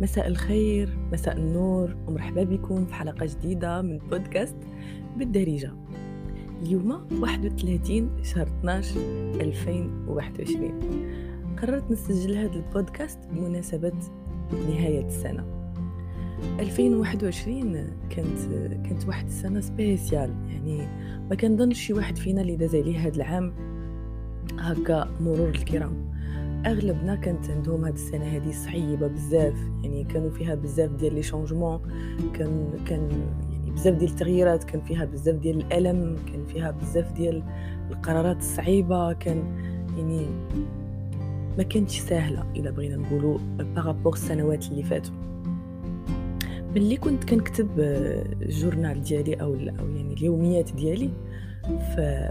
مساء الخير مساء النور ومرحبا بكم في حلقة جديدة من بودكاست بالدارجة. اليوم 31 شهر 12 2021 قررت نسجل هذا البودكاست بمناسبة نهاية السنة. 2021 كانت كانت واحد السنة سبيسيال. يعني ما كنظنش شي واحد فينا اللي داز عليه هذا العام هكا مرور الكرام. أغلبنا كانت عندهم هاد السنة هذه صعيبة بزاف. يعني كانوا فيها بزاف ديال لي شونجمون كان كان يعني بزاف ديال التغييرات كان فيها بزاف ديال الألم كان فيها بزاف ديال القرارات الصعيبة كان يعني ما كانتش سهله إلا بغينا نقولوا بارابور السنوات اللي فاتوا. ملي كنت كنكتب الجورنال ديالي أو أو يعني اليوميات ديالي في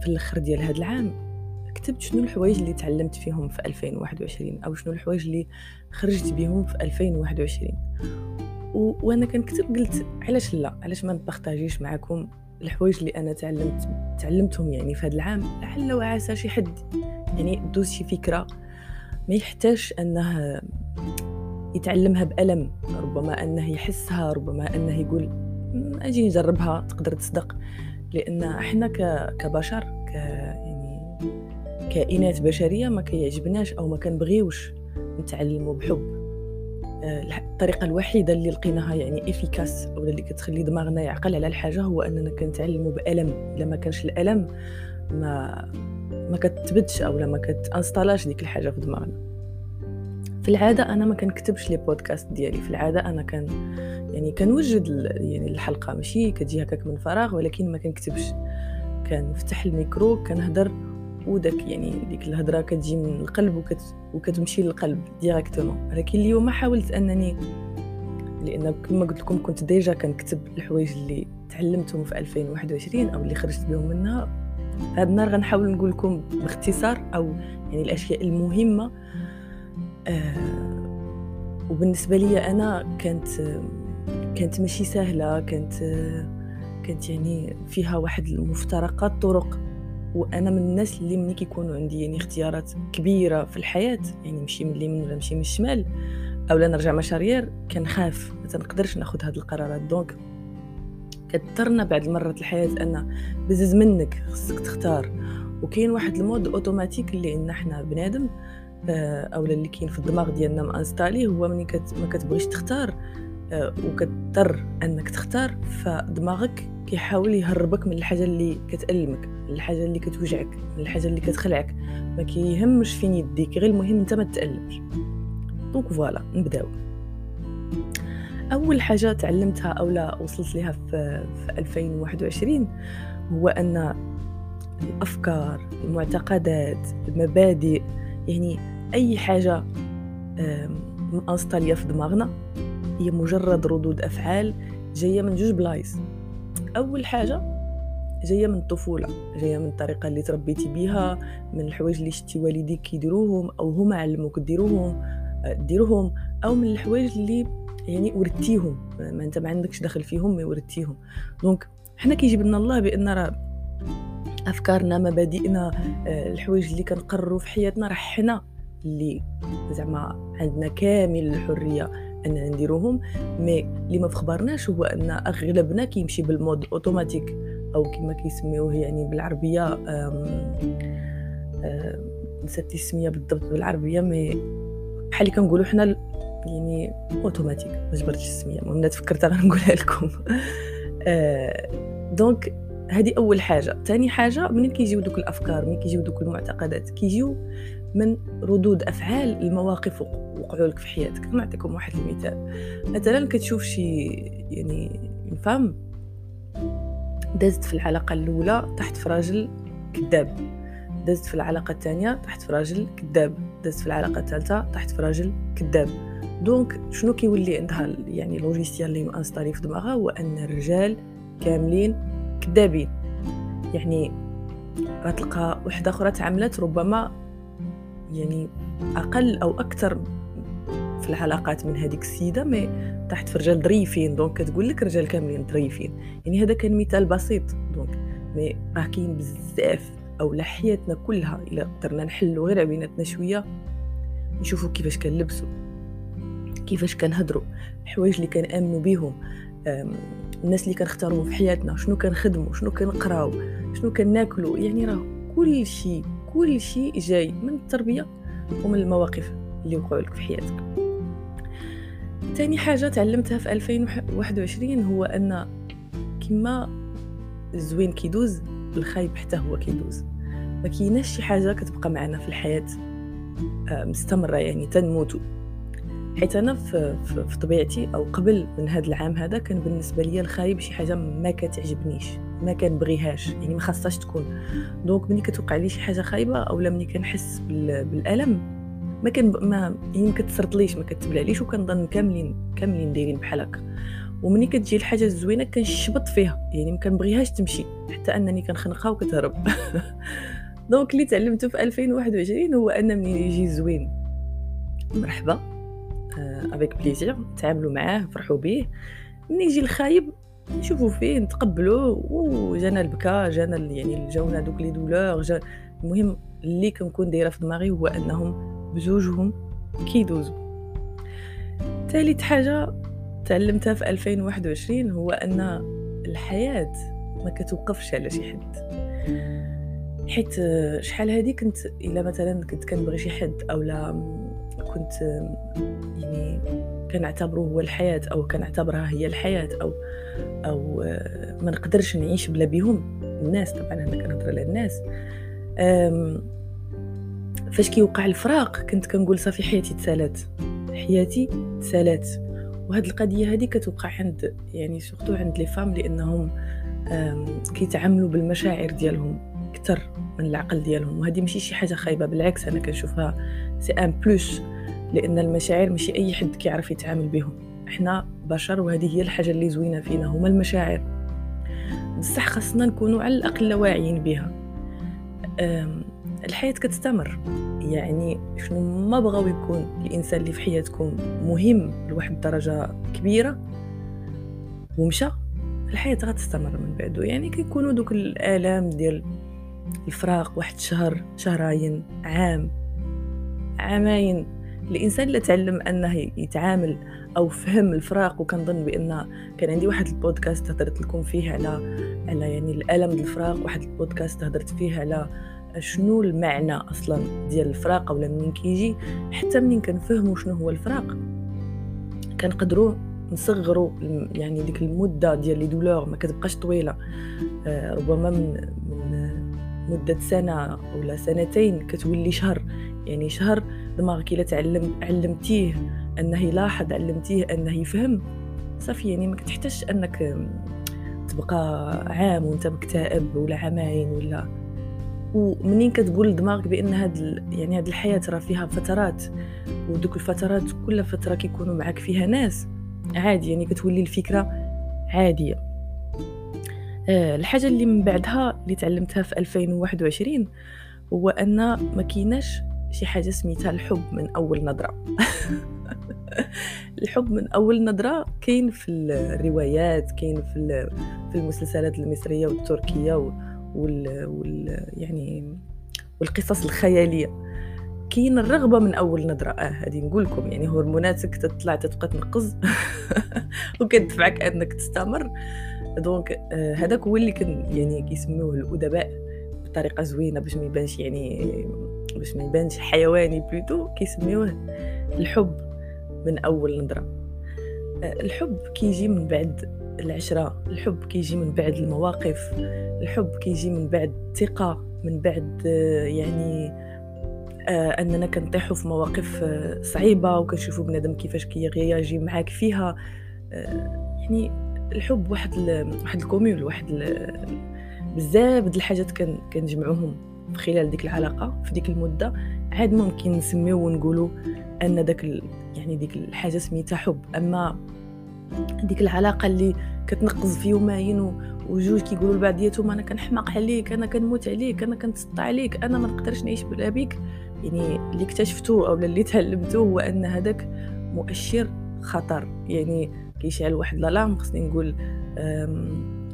في الأخر ديال هذا العام كتبت شنو الحوايج اللي تعلمت فيهم في 2021 أو شنو الحوايج اللي خرجت بهم في 2021 و... وأنا كنكتب قلت علاش لا؟ علاش ما نبارطاجيش معكم الحوايج اللي أنا تعلمت تعلمتهم يعني في هذا العام لعل وعسى شي حد؟ يعني دوز شي فكرة ما يحتاج انه يتعلمها بألم ربما أنه يحسها ربما أنه يقول أجي نجربها تقدر تصدق؟ لأن إحنا كبشر ك كائنات بشرية ما كيعجبناش أو ما كنبغيوش نتعلموا بحب. آه، الطريقة الوحيدة اللي لقيناها يعني efficace ولا اللي كتخلي دماغنا يعقل على الحاجة هو أننا كنتعلموا بألم. إلا ما كانش الألم ما ما كتثبتش أو ما كتانستالاش ديك الحاجة في دماغنا. في العادة أنا ما كنكتبش les podcasts ديالي. في العادة أنا كان يعني كنوجد يعني الحلقة ماشي كتجي هكاك من فراغ ولكن ما كنكتبش. كنفتح الميكرو كنهضر وداك يعني ديك الهضرة كتجي من القلب وكت وكتمشي للقلب directement ولكن اليوم حاولت أنني لأن كما قلت لكم كنت déjà كنكتب الحوايج اللي تعلمتهم في 2021 أو اللي خرجت بهم منها. هاد النهار غنحاول نقول لكم باختصار أو يعني الأشياء المهمة. آه وبالنسبة لي أنا كانت كانت ماشي سهلة كانت كانت يعني فيها واحد المفترقات طرق وأنا من الناس اللي ملي كيكونوا عندي يعني اختيارات كبيرة في الحياة يعني نمشي من اليمين ولا نمشي من الشمال اولا نرجع مشارير كنخاف ما تنقدرش ناخذ هاد القرارات. دونك كثرنا بعد المرات الحياة أن بزز منك خصك تختار. وكاين واحد ال mode automatique اللي إن إحنا بنادم آه، أولا اللي كاين في الدماغ ديالنا installé هو ملي كت... ما كتبغيش تختار آه، وكتضطر أنك تختار فدماغك كيحاول يهربك من الحاجة اللي كتألمك. الحاجة اللي كتوجعك الحاجة اللي كتخلعك. ما كيهمش فين يديك غير المهم انت ما تتألمش donc voilà نبداو. أول حاجة تعلمتها أو لا وصلت لها في, في 2021 هو أن الأفكار المعتقدات المبادئ يعني أي حاجة مانستاليه في دماغنا هي مجرد ردود أفعال جاية من جوج بلايص. أول حاجة جاية من الطفوله جاية من الطريقة اللي تربيتي بها من الحوايج اللي شتي والديك كيديروهم أو هما علموك ديروهم ديروهم أو من الحوايج اللي يعني ورثتيهم. ما أنت ما عندكش دخل فيهم مي ورثتيهم. donc حنا كيجيب لنا الله بأن راه أفكارنا مبادئنا الحوايج اللي كنقرروا في حياتنا راه حنا اللي زعما عندنا كامل الحرية أننا نديروهم. mais اللي ما فخبرناش هو أن أغلبنا كيمشي بال mode automatique. أو كما كيسميوه يعني بالعربية نسيت السميه بالضبط بالعربية mais بحال اللي كنقولوا حنا يعني اوتوماتيك ما جبرتش السمية المهم تفكرت غنقولها لكم. donc هذه أول حاجة. ثاني حاجة منين كيجيو دوك الأفكار؟ منين كيجيو دوك المعتقدات؟ كيجيو من ردود أفعال المواقف وقعوا لك في حياتك. نعطيكم واحد المثال. مثلا كتشوف شي يعني femme دازت في العلاقة الأولى طاحت في راجل كذاب. دازت في العلاقة الثانية طاحت في راجل كذاب. دازت في العلاقة الثالثة تحت في راجل كذاب. donc شنو كيولي عندها يعني logiciel اللي m'installé في دماغها؟ هو أن الرجال كاملين كذابين. يعني غتلقى وحدة أخرى تعاملات ربما يعني أقل أو أكثر في العلاقات من هذيك السيدة mais تحت في رجال ظريفين donc كتقول لك رجال كاملين ظريفين. يعني هذا كان مثال بسيط donc mais راه كاين بزاف أو حياتنا كلها إلا قدرنا نحلو غير بيناتنا شوية نشوفوا كيفاش كنلبسوا كيفاش كنهضروا الحوايج اللي كنامنوا بهم الناس اللي كنختارهم في حياتنا شنو كنخدموا شنو كنقراو شنو كناكلوا يعني راه كل شيء كل شيء جاي من التربية ومن المواقف اللي وقعوا لك في حياتك. تاني حاجة تعلمتها في 2021 هو أن كما الزوين كيدوز الخايب حتى هو كيدوز. ما كايناش شي حاجة كتبقى معنا في الحياة آه، مستمرة يعني تنموتو. حيت أنا في, طبيعتي أو قبل من هذا العام هذا كان بالنسبة لي الخايب شي حاجة ما كتعجبنيش ما كنبغيهاش يعني ما خاصهاش تكون. donc ملي كتوقع لي شي حاجة خايبة أولا ملي كنحس بالألم ما كان ما يعني ما كتسرطليش ما كتبلعليش وكنظن كاملين كاملين دايرين بحال هكا ومني كتجي الحاجة الزوينة كنشبط فيها يعني ما كنبغيهاش تمشي حتى أنني كنخنقها وكتهرب. donc اللي تعلمته في 2021 هو أن منين يجي زوين. مرحبا. avec plaisir تعاملوا معاه فرحوا به ملي يجي الخايب نشوفوا فيه نتقبلوه. وجانا البكا جانا يعني جاونا دوك les douleurs جا المهم اللي كنكون دايرة في دماغي هو أنهم بزوجهم كيدوزوا ثالث حاجة تعلمتها في 2021 هو أن الحياة ما كتوقفش على شي حد. حيت شحال هادي كنت إلا مثلا كنت كنبغي شي حد اولا كنت يعني كنعتبره هو الحياة أو كنعتبرها هي الحياة أو أو ما نقدرش نعيش بلا بيهم. الناس طبعا أنا كنهضر على الناس. فاش كيوقع الفراق كنت كنقول صافي حياتي تسالات. حياتي تسالات. وهاد القضية هذه كتوقع عند يعني surtout عند les femmes لأنهم كيتعاملوا بالمشاعر ديالهم أكثر من العقل ديالهم. وهذه ماشي شي حاجة خايبة بالعكس أنا كنشوفها c'est un plus لأن المشاعر ماشي أي حد كيعرف يتعامل بهم. إحنا بشر وهذه هي الحاجة اللي زوينة فينا هما المشاعر. بصح خاصنا نكونوا على الأقل واعيين بها. الحياة كتستمر. يعني شنو ما بغاو يكون الإنسان اللي في حياتكم مهم لواحد الدرجة كبيرة ومشى الحياة غتستمر من بعده يعني كيكونوا دوك الآلام ديال الفراق واحد شهر شهرين عام عامين. الإنسان اللي تعلم أنه يتعامل أو فهم الفراق وكنظن بأن كان عندي واحد البودكاست هضرت لكم فيه على على يعني الألم الفراق واحد البودكاست هضرت فيه على شنو المعنى أصلا ديال الفراق ولا منين كيجي حتى منين كنفهموا شنو هو الفراق. كنقدروا نصغروا يعني ديك المدة ديال لي دولور ما كتبقاش طويلة. آه، ربما من من مدة سنة ولا سنتين كتولي شهر. يعني شهر دماغك إلا تعلم علمتيه أنه يلاحظ علمتيه أنه يفهم صافي يعني ما كتحتاجش أنك تبقى عام وأنت مكتئب ولا عامين ولا ومنين كتقول لدماغك بأن هاد يعني هاد الحياة راه فيها فترات؟ ودوك الفترات كل فترة كيكونوا معك فيها ناس. عادي يعني كتولي الفكرة عادية. آه الحاجة اللي من بعدها اللي تعلمتها في 2021 هو أن ما كيناش شي حاجة سميتها الحب من أول نظرة. الحب من أول نظرة كاين في الروايات كاين في في المسلسلات المصرية والتركية وال, وال يعني والقصص الخيالية. كاين الرغبة من أول نظرة آه هذه نقول لكم يعني هرموناتك تطلع تبقى تنقز. وكتدفعك أنك تستمر. donc آه هذاك هو اللي كان يعني كيسموه الأدباء بطريقة زوينة باش ما يبانش يعني باش ما يبانش حيواني plutôt كيسميوه الحب من أول نظره آه، الحب كيجي من بعد العشرة الحب كيجي من بعد المواقف الحب كيجي من بعد الثقة من بعد يعني آه أننا كنطيحوا في مواقف آه صعيبة وكنشوفوا بنادم كيفاش كيرياجي معاك فيها. آه يعني الحب واحد واحد ال cumul واحد بزاف د الحاجات كنجمعوهم خلال ديك العلاقه في ديك المدة. عاد ممكن نسميو ونقولوا أن داك يعني ديك الحاجة سميتها حب. أما ديك العلاقة اللي كتنقز في يومين وجوج كيقولوا لبعضياتهم أنا كنحماق عليك أنا كنموت عليك أنا كنتسطى عليك أنا ما نقدرش نعيش بلا بيك. يعني اللي اكتشفتو أو اللي تعلمته هو أن هذاك مؤشر خطر. يعني كيشعل واحد لالارم خصني نقول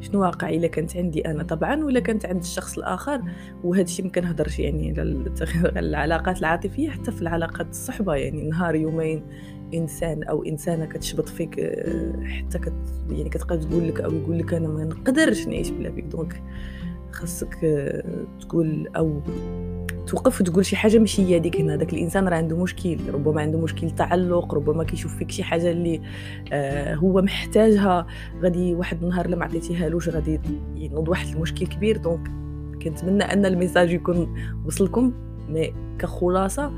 شنو واقع؟ إلا كانت عندي أنا طبعا ولا كانت عند الشخص الآخر. وهذا الشيء ما كنهضرش يعني على العلاقات العاطفية حتى في العلاقات الصحبة يعني نهار يومين. إنسان أو إنسانة كتشبط فيك آه، حتى كت يعني كتبقى تقول لك أو يقول لك أنا ما نقدرش نعيش بلا بيك. donc خاصك آه، تقول أو توقف وتقول شي حاجة ماشي هي هذيك. هنا داك الإنسان راه عنده مشكل ربما عنده مشكل تعلق ربما كيشوف فيك شي حاجة اللي آه هو محتاجها. غادي واحد النهار لما عطيتيهالوش غادي ينوض واحد المشكل كبير. donc كنتمنى أن ال message يكون وصلكم. mais كخلاصة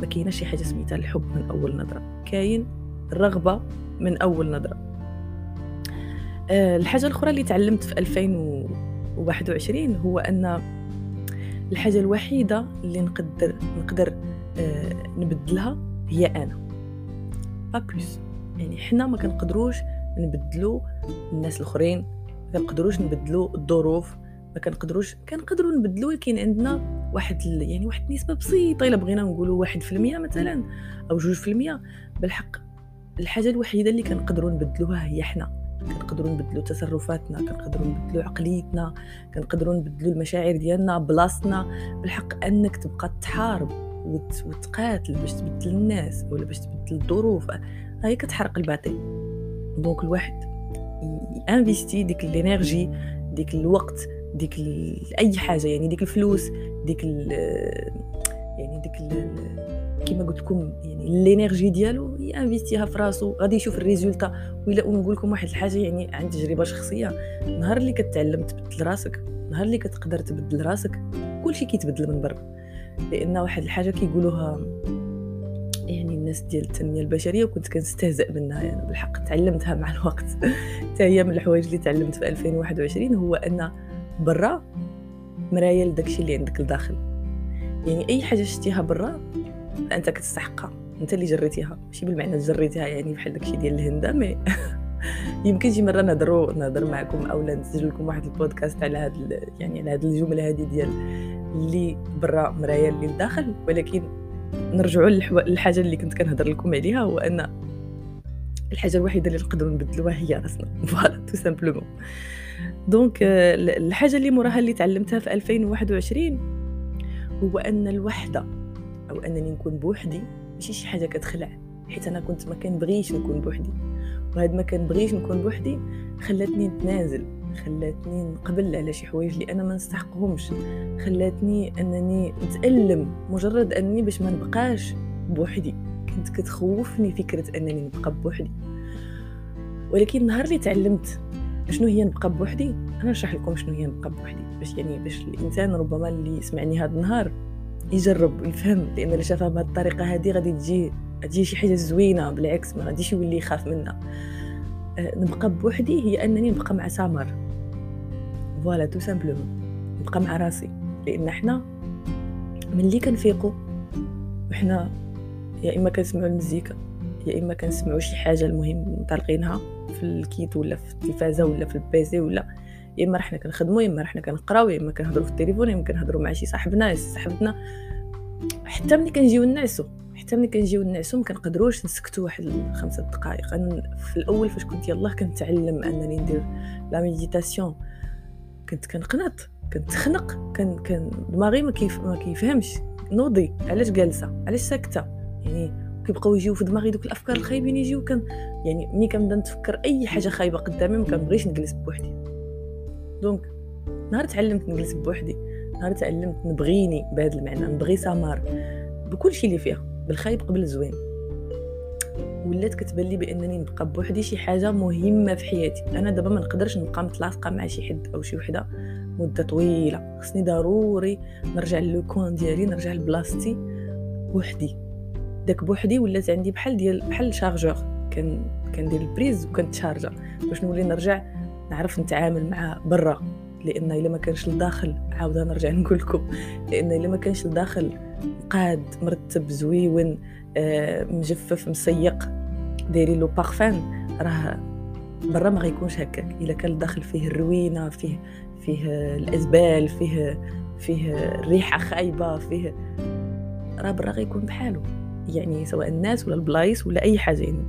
ما كايناش شي حاجة سميتها الحب من أول نظرة. كاين الرغبه من أول نظرة. أه الحاجة الأخرى اللي تعلمت في 2021 هو أن الحاجة الوحيدة اللي نقدر نقدر أه نبدلها هي أنا. pas plus يعني حنا ما كنقدروش نبدلو الناس الأخرين ما كنقدروش نبدلو الظروف كنقدروش كنقدروا نبدلو ولكن عندنا واحد يعني واحد النسبة بسيطة. إلا بغينا نقولوا واحد في المية مثلا أو جوج في المية بالحق الحاجة الوحيدة اللي كنقدروا نبدلوها هي حنا. كنقدروا نبدلوا تصرفاتنا كنقدروا نبدلوا عقليتنا كنقدروا نبدلوا المشاعر ديالنا بلاصتنا. بالحق أنك تبقى تحارب وت... وتقاتل باش تبدل الناس ولا باش تبدل الظروف. هاي كتحرق الباطل. donc الواحد investit ديك ال énergie ديك الوقت ديك أي حاجة يعني ديك الفلوس ديك يعني ديك كما قلت لكم يعني ال énergie ديالو ي investir ها في راسو. غادي يشوف ال résultat. ولا نقول لكم واحد الحاجة يعني عن تجربة شخصية. نهار اللي كتعلم تبدل راسك نهار اللي كتقدر تبدل راسك كلشي كيتبدل من برا. لأن واحد الحاجة كيقولوها يعني الناس ديال التنمية البشرية وكنت كنستهزئ منها يعني بالحق تعلمتها مع الوقت. حتى هي من الحوايج اللي تعلمت في 2021 هو أن برا مرايه لداكشي اللي عندك لداخل. يعني أي حاجة شتيها برا أنت كتستحقها. أنت اللي جريتيها. ماشي بالمعنى جريتيها يعني بحال داكشي ديال الهندا مي يمكن شي مرة نهضروا نهضر معكم اولا نسجل لكم واحد البودكاست على هاد يعني على هاد الجملة هذه ديال اللي برا مرايه اللي لداخل. ولكن نرجعوا للحاجة اللي كنت كنهضر لكم عليها هو أن الحاجة الوحيدة اللي نقدروا نبدلوها هي راسنا. voilà tout simplement donc الحاجة اللي موراها اللي تعلمتها في 2021 هو أن الوحدة أو أنني نكون بوحدي ماشي شي حاجة كتخلع حيت أنا كنت ما كنبغيش نكون بوحدي. وهاد ما كنبغيش نكون بوحدي خلاتني نتنازل خلاتني نقبل على شي حوايج اللي أنا ما نستحقهمش خلاتني أنني نتألم مجرد أنني باش ما نبقاش بوحدي. كنت كتخوفني فكرة أنني نبقى بوحدي. ولكن نهار اللي تعلمت شنو هي نبقى بوحدي؟ أنا نشرح لكم شنو هي نبقى بوحدي. باش يعني باش الإنسان ربما اللي يسمعني هذا النهار يجرب يفهم لأن اللي شافها بهذه الطريقة هذه غادي تجي تجي شي حاجة زوينة بالعكس ما غاديش يولي يخاف منها. أه نبقى بوحدي هي أنني نبقى مع سامر. voilà tout simplement نبقى مع راسي. لأن حنا ملي كنفيقوا وحنا يا إما كنسمعوا المزيكا يا إما كنسمعوا شي حاجة المهم مطلقينها في ال kit ولا في التلفازة ولا في ال PC ولا يا إما رحنا كنخدموا يا إما رحنا كنقراو يا إما كنهضروا في التليفون يا إما كنهضروا مع شي صاحبنا صاحبتنا. حتى ملي كنجيو نعسو حتى ملي كنجيو نعسو ما كنقدروش نسكتوا واحد خمسة دقائق. أنا في الأول فاش كنت يلاه كنتعلم أنني ندير la méditation. كنت كنقنط كنت خنق كان كان دماغي ما كيف ما كيفهمش. نوضي علاش جالسة؟ علاش ساكتة؟ يعني كيبقاو يجيو في دماغي دوك الأفكار الخايبين يجيو كان يعني ملي كنبدا نتفكر أي حاجة خايبة قدامي ما كنبغيش نجلس بوحدي. دونك نهار تعلمت نجلس بوحدي نهار تعلمت نبغيني بهذا المعنى نبغي سمار بكل شيء اللي فيها بالخايب قبل الزوين ولات كتبان لي بأنني نبقى بوحدي شي حاجة مهمة في حياتي. أنا دابا ما نقدرش نبقى متلاصقة مع شي حد أو شي وحدة مدة طويلة. خصني ضروري نرجع للكون ديالي نرجع لبلاصتي بوحدي داك بوحدي ولات عندي بحال ديال بحال chargeur. كان كندير ال prise وكنت charger باش نولي نرجع نعرف نتعامل مع برا. لأن إلا ما كانش لداخل عاود نرجع نقول لكم لأن إلا ما كانش لداخل قاد مرتب زويون آه، مجفف مسيق دايري له بارفان راه برا ما غيكونش هكاك. إلا كان الداخل فيه الروينة فيه فيه الأزبال فيه فيه الريحة خايبة فيه راه برا غيكون بحالو. يعني سواء الناس ولا البلايص ولا أي حاجة يعني.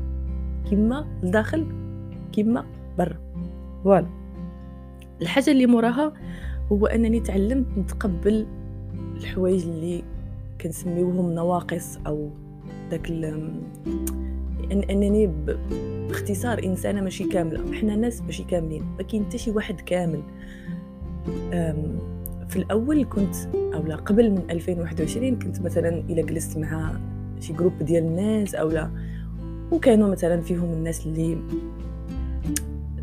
كيما لداخل كيما برا. فوالا. الحاجة اللي موراها هو أنني تعلمت نتقبل الحوايج اللي كنسميوهم نواقص أو داك أن أنني باختصار إنسانة ماشي كاملة. حنا ناس ماشي كاملين ما كاين حتى شي واحد كامل. في الأول كنت أو لا قبل من 2021 كنت مثلا إلا جلست مع شي groupe ديال الناس أو لا. وكانوا مثلا فيهم الناس اللي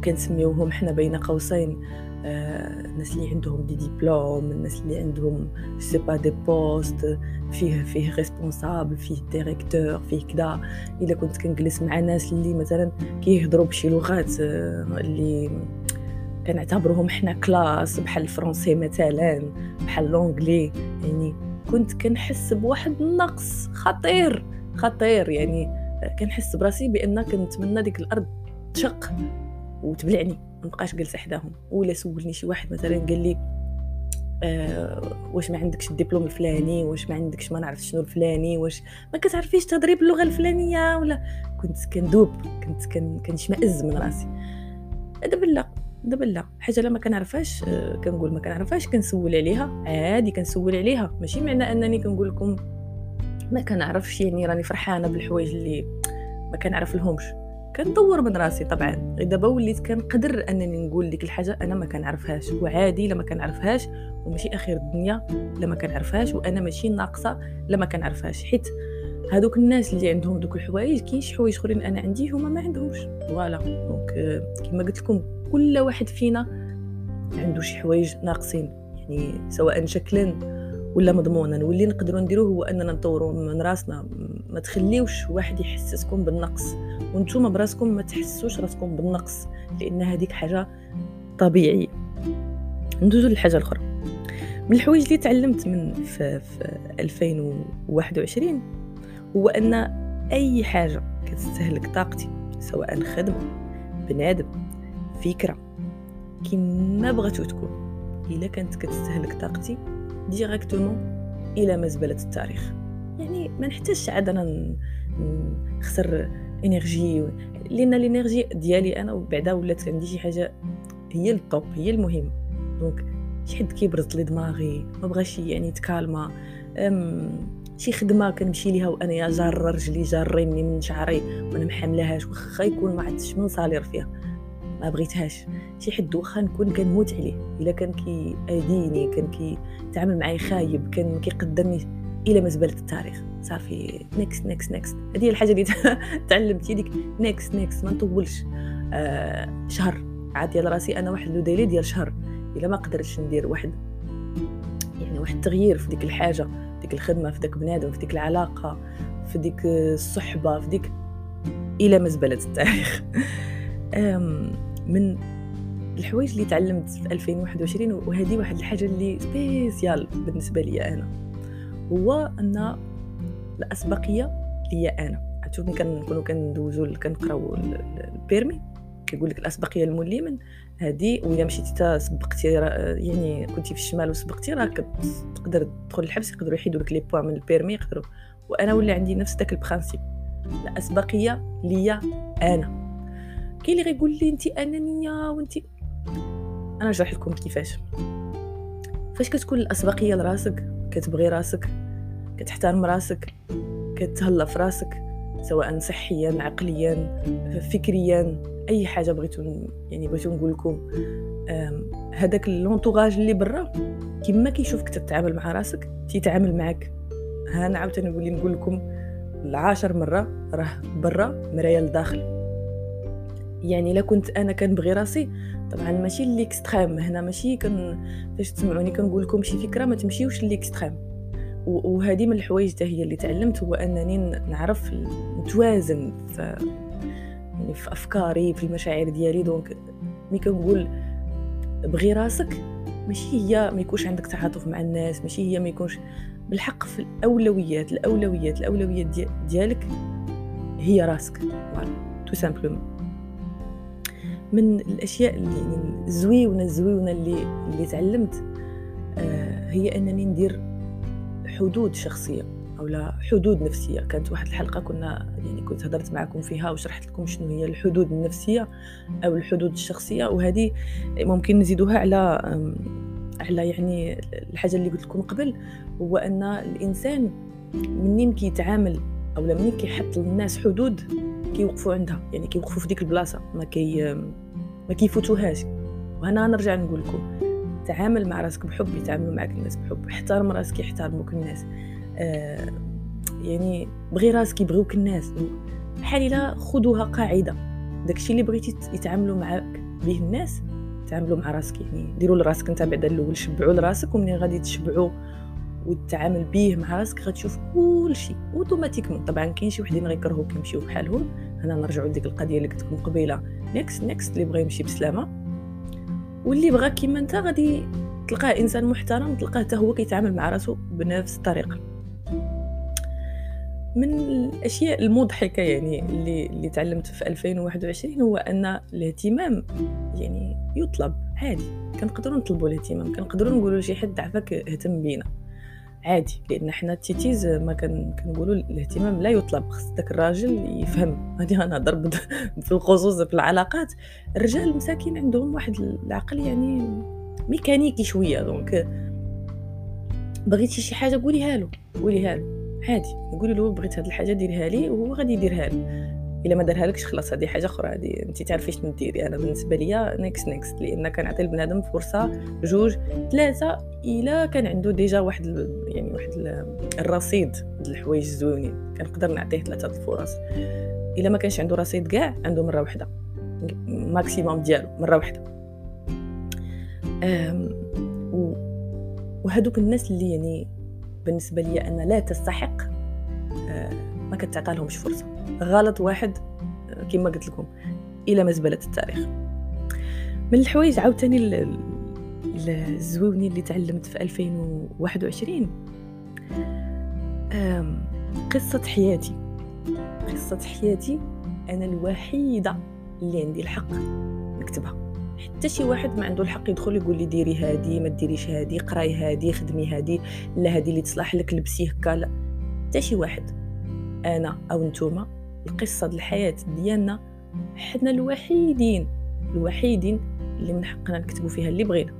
كنسميوهم حنا بين قوسين آه، الناس اللي عندهم des diplômes الناس اللي عندهم c'est pas des postes فيه فيه responsable فيه directeur فيه كذا إلا كنت كنجلس مع ناس اللي مثلا كيهضروا بشي لغات آه، اللي كنعتبروهم حنا classe بحال الفرنسي مثلا بحال l'anglais يعني كنت كنحس بواحد النقص. خطير خطير. يعني كنحس براسي بأن كنتمنى ديك الأرض تشق وتبلعني. ما نبقاش جالسه حداهم. ولا سولني شي واحد مثلا قال لي آه واش ما عندكش الدبلوم الفلاني؟ واش ما عندكش ما نعرف شنو الفلاني؟ واش ما كتعرفيش تهضري باللغة الفلانية ولا؟ كنت كندوب كنت كنشمئز من راسي. دابا لا. دابا لا حاجة لا ما كنعرفهاش آه كنقول ما كنعرفهاش كنسول عليها عادي كنسول عليها. ماشي معنى أنني كنقول لكم ما كنعرفش يعني راني فرحانة بالحوايج اللي ما كنعرف لهمش كندور من راسي طبعا. دابا وليت كنقدر أنني نقول ديك الحاجة أنا ما كنعرفهاش وعادي لما كنعرفهاش وماشي أخير الدنيا لما كنعرفهاش وأنا ماشي ناقصة لما كنعرفهاش. حيت هادوك الناس اللي عندهم دوك الحوايج كاين شي حوايج أخرين أنا عندي هما ما عندهمش. voilà. Donc كما قلت لكم كل واحد فينا عنده شي حوايج ناقصين. يعني سواء شكلا ولا مضمونا. واللي نقدروا نديروه هو أننا نطوروا من راسنا. ما تخليوش واحد يحسسكم بالنقص. وأنتم براسكم ما تحسوش راسكم بالنقص لأن هذيك حاجة طبيعية. ندوزو للحاجة الأخرى. من الحوايج اللي تعلمت من في, في 2021 هو أن أي حاجة كتستهلك طاقتي سواء خدمة بنادم فكرة. كيما بغاتو تكون إلا كانت كتستهلك طاقتي directement إلى مزبله التاريخ. يعني ما نحتاجش عاد أنا نخسر énergie لأن ال énergie ديالي أنا وبعدا ولات عندي شي حاجة هي ال top هي المهم. donc شي حد كيبرز لي دماغي ما بغاش يعني تكالما شي خدمة كنمشي ليها وأنا جار رجلي جاريني من شعري وأنا محملهاش واخا يكون ما عندش من salaire فيها. ما بغيتهاش. شي حد واخا نكون كنموت عليه. إلا كان كيأذيني كان كيتعامل معايا خايب كان كيغدرني إلى مزبله التاريخ. صافي. next next next هذه هي الحاجة اللي تعلمت. ديك next next ما نطولش. آه شهر. عاد ديال راسي أنا واحد le délai ديال شهر. إلا ما قدرتش ندير واحد يعني واحد التغيير في ديك الحاجة ديك الخدمة في داك بنادم في ديك العلاقة في ديك الصحبة في ديك إلى مزبله التاريخ. من الحوايج اللي تعلمت في 2021 وهذه واحد الحاجة اللي spéciale بالنسبة لي أنا هو أن الأسبقية ليا أنا. عرفتوا ملي كنكونوا كندوزو كنقراو ال permis كيقول لك الأسبقية لمن هذه وإلا مشيتي تا سبقتي يعني كنتي في الشمال وسبقتي راك تقدر تدخل الحبس يقدروا يحيدوا لك les points من ال permis يقدروا. وأنا ولا عندي نفس داك ال principe. الأسبقية ليا أنا. كاين اللي غيقول لي انت أنانية وانت أنا نشرح لكم كيفاش. فاش كتكون الأسبقية لراسك كتبغي راسك كتحترم راسك كتهلا في راسك سواء صحيا عقليا فكريا أي حاجة بغيتو يعني بغيتو نقول لكم هذاك لونطوغاج اللي برا كما كيشوفك تتعامل مع راسك تيتعامل معك ها أنا عاوتاني نقول لكم العاشر مرة راه برا مرايه لداخل. يعني الا كنت أنا كنبغي راسي. طبعا ماشي l'extrême هنا ماشي كن فاش تسمعوني كنقول لكم شي فكرة ما تمشيوش l'extrême. وهذه من الحوايج حتى هي اللي تعلمت هو أنني نعرف نتوازن في يعني في أفكاري في المشاعر ديالي. donc ملي كنقول بغي راسك ماشي هي ما يكونش عندك تعاطف مع الناس ماشي هي ما يكونش. بالحق في الأولويات الأولويات الأولويات ديالك هي راسك. voilà tout simplement من الأشياء اللي الزويونه الزويونه اللي اللي تعلمت آه هي أنني ندير حدود شخصية أو لا حدود نفسية. كانت واحد الحلقة كنا يعني كنت هضرت معكم فيها وشرحت لكم شنو هي الحدود النفسية أو الحدود الشخصية. وهذه ممكن نزيدوها على على يعني الحاجة اللي قلت لكم قبل هو أن الإنسان منين كيتعامل أو منين كيحط للناس حدود كيوقفوا عندها يعني كيوقفوا في ديك البلاصة ما كي ما كيفوتوهاش. وهنا نرجع نقول لكم تعامل مع راسك بحب يتعاملوا معك الناس بحب احترم راسك يحترموك الناس. آه يعني بغي راسك يبغيوك الناس. بحال إلا خذوها قاعدة. داكشي اللي بغيتي يتعاملوا معك به الناس تعاملوا مع راسك. يعني ديروا لراسك انت بعدا الأول شبعوا لراسك ومنين غادي تشبعوا وتتعامل به مع راسك غتشوف كل شيء automatiquement. طبعا كاين شي وحدين غيكرهوك يمشيو بحالهم. هنا نرجعوا لديك القضية اللي قلت قبيلة. next next اللي بغى يمشي بسلامة. واللي بغى كيما انت غادي تلقاه إنسان محترم تلقاه حتى هو كيتعامل مع راسو بنفس الطريقة. من الأشياء المضحكة يعني اللي اللي تعلمت في 2021 هو أن الاهتمام يعني يطلب عادي. كنقدروا نطلبوا الاهتمام كنقدروا نقولوا لشي حد عفاك اهتم بينا. عادي لأن حنا ال petites ما كنقولوا الاهتمام لا يطلب خص داك الراجل يفهم. هذه أنا ضرب في الخصوص في العلاقات. الرجال مساكين عندهم واحد العقل يعني ميكانيكي شوية donc بغيتي شي حاجة قوليها له قوليها له. عادي قولي له بغيت هاد الحاجة ديرها لي وهو غادي يديرها له. إلا ما دارها لكش خلاص هذه حاجة أخرى. هذه انت تعرفي شنو ديري. أنا بالنسبة ليا next next لأن كنعطي البنادم فرصة جوج ثلاثة إلا كان عنده déjà واحد يعني واحد الرصيد د الحوايج الزوينين. كنقدر نعطيه ثلاثة الفرص. إلا ما كانش عنده رصيد كاع عنده مرة واحدة. maximum ديالو مرة واحدة. وهذوك الناس اللي يعني بالنسبة لي أنا لا تستحق ما كتعطى لهمش فرصة. غلط واحد كما قلت لكم إلى مزبله التاريخ. من الحوايج عاوتاني الزوينين اللي تعلمت في 2021 قصة حياتي. قصة حياتي أنا الوحيدة اللي عندي الحق نكتبها. حتى شي واحد ما عنده الحق يدخل يقول لي ديري هادي ما ديريش هادي قراي هادي خدمي هادي لا هادي اللي تصلح لك لبسي هكا لا. حتى شي واحد. أنا أو نتوما القصة الحياة ديالنا حنا الوحيدين الوحيدين اللي من حقنا نكتبوا فيها اللي بغينا.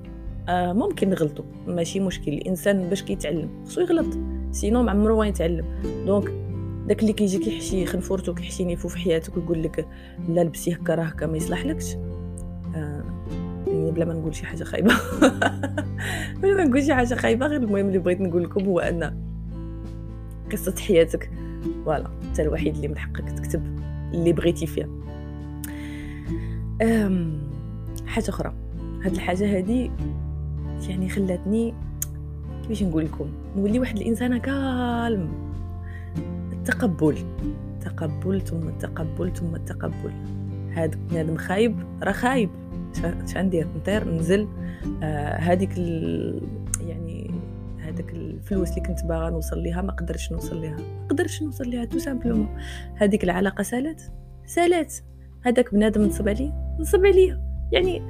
آه ممكن نغلطوا ماشي مشكل الإنسان باش كيتعلم خصو يغلط sinon ما عمرو يتعلم. donc داك اللي كيجي كيحشي خنفورتو كيحشي نيفو في حياتك ويقول لك لا لبسي هكا راه هكا ما يصلحلكش. آه يعني بلا ما نقول شي حاجة خايبة. بلا ما نقول شي حاجة خايبة غير المهم اللي بغيت نقول لكم هو أن قصة حياتك فوالا انت الوحيد اللي من حقك تكتب اللي بغيتي فيها. أم حاجة أخرى. هاد الحاجة هادي يعني خلاتني كيفاش نقول لكم؟ نولي واحد الإنسانة كالم. التقبل. تقبل ثم التقبل ثم التقبل. هاد بنادم خايب راه خايب. اش غندير نطير ننزل. آه هذيك هذاك الفلوس اللي كنت باغا نوصل ليها ما قدرتش نوصل ليها. ما قدرتش نوصل ليها tout simplement. هذيك العلاقة سالات سالات هذاك بنادم نصب عليه؟ نصب عليه. يعني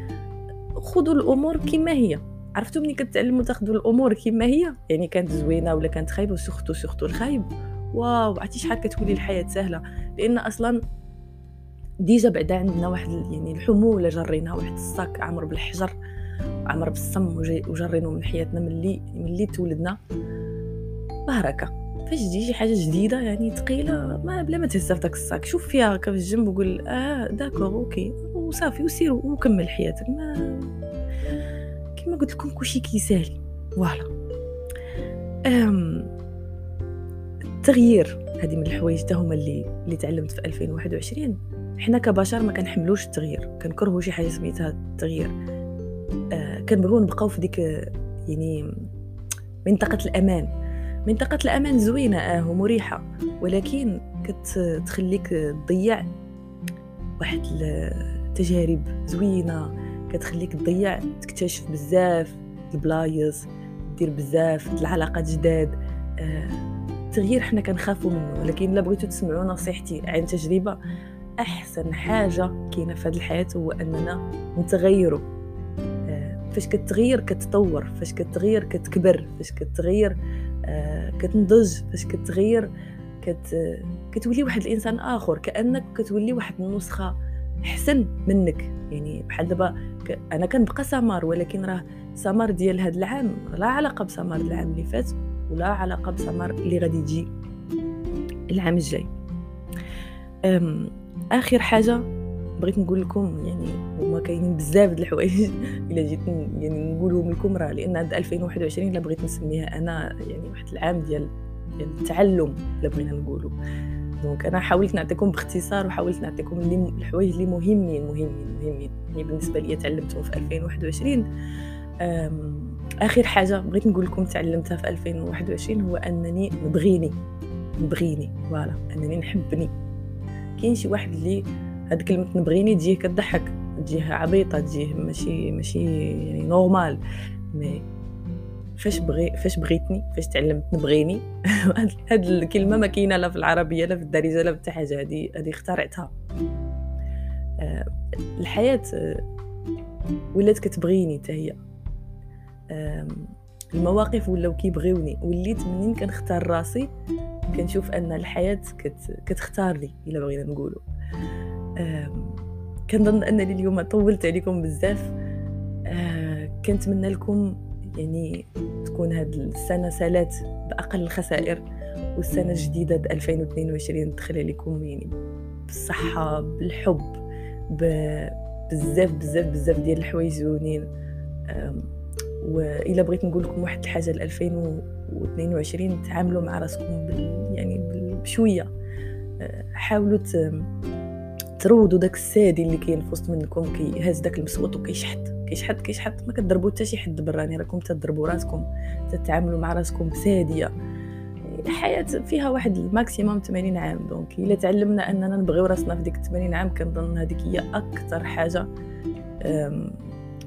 خذوا الأمور كما هي. عرفتوا ملي كتعلموا تاخذوا الأمور كما هي؟ يعني كانت زوينة ولا كانت خايبة؟ وسختو سختو الخايب. waouh عرفتي شحال كتولي الحياة سهلة. لأن أصلا déjà بعدا عندنا واحد يعني الحموله جريناها واحد الصاك عامر بالحجر. عمر بالصم وجرينو من حياتنا ملي ملي تولدنا. بهركه فاش تجي شي حاجة جديدة يعني ثقيله ما بلا ما تهز في داك الصاك. شوف فيها هكا في الجنب وقول آه d'accord OK. وصافي وسير وكمل حياتك. ما كما قلت لكم كلشي كيسالي فوالا. التغيير هذه من الحوايج حتى هما اللي اللي تعلمت في 2021 حنا كبشر ما كنحملوش التغيير. كنكرهوا شي حاجة سميتها التغيير. كنبغيو نبقاو في ديك يعني منطقة الأمان. منطقة الأمان زوينة آه ومريحة. ولكن كتخليك تضيع واحد التجارب زوينة. كتخليك تضيع تكتشف بزاف البلايص دير بزاف العلاقات جداد. آه التغيير حنا كنخافوا منه ولكن لا بغيتو تسمعوا نصيحتي عن تجربة أحسن حاجة كاينة في هذه الحياة هو أننا نتغيروا آه، فاش كتغير كتطور فاش كتغير كتكبر فاش كتغير آه، كتنضج فاش كتغير كت... كتولي واحد الإنسان آخر كأنك كتولي واحد النسخة أحسن منك. يعني بحال دابا ك... أنا كنبقى سمار ولكن راه سمار ديال هذا العام لا علاقة بسمار العام اللي فات ولا علاقة بسمار اللي غادي يجي العام الجاي. آخر حاجة بغيت نقول لكم يعني هما كاينين بزاف د الحوايج إلا جيت يعني نقولهم لكم راه لأن هاد 2021 إلا بغيت نسميها أنا يعني واحد العام ديال التعلم إلا بغينا نقولوا donc أنا حاولت نعطيكم باختصار وحاولت نعطيكم الحوايج اللي مهمين مهمين مهمين. يعني بالنسبة لي تعلمتهم في 2021 آخر حاجة بغيت نقول لكم تعلمتها في 2021 هو أنني نبغيني نبغيني voilà أنني نحبني. كاين شي واحد اللي هاد كلمة نبغيني تجيه كضحك تجيه عبيطة تجيه ماشي ماشي يعني normal mais فاش بغي فاش بغيتني فاش تعلمت نبغيني؟ هاد الكلمة ما كاينة لا في العربية لا في الدارجة لا في حاجة. هادي هادي اخترعتها. آه، الحياة آه، ولات كتبغيني حتى هي. المواقف ولاو كيبغيوني. وليت منين كنختار راسي؟ كنشوف أن الحياة كت... كتختار لي إلا بغينا نقولوا كنظن أنني اليوم طولت عليكم بزاف. أه كنتمنى لكم يعني تكون هاد السنة سالات بأقل الخسائر والسنة الجديدة 2022 تدخل عليكم يعني بالصحة بالحب بزاف بزاف بزاف ديال الحوايج زوينين وإلا بغيت نقول لكم واحد الحاجة ل 2022 تعاملوا مع راسكم بال يعني بشوية. أه، حاولوا ترودوا داك ال sadique اللي كاين في وسط منكم كيهز داك المسوط وكيشحت كيشحت كيشحت ما كضربوا حتى شي حد براني راكم تضربوا راسكم تتعاملوا مع راسكم بسادية. الحياة فيها واحد ال maximum 80 عام. donc إلا تعلمنا أننا نبغيو راسنا في ديك 80 عام كنظن هذيك هي أكثر حاجة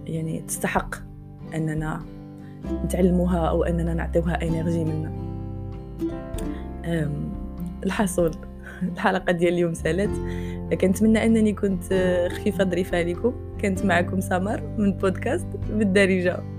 يعني تستحق أننا نتعلموها أو أننا نعطيوها énergie منا الحصول. الحلقة ديال اليوم سالات كنتمنى أنني كنت خفيفة ظريفة عليكم. كانت معكم سمر من بودكاست بالدارجة.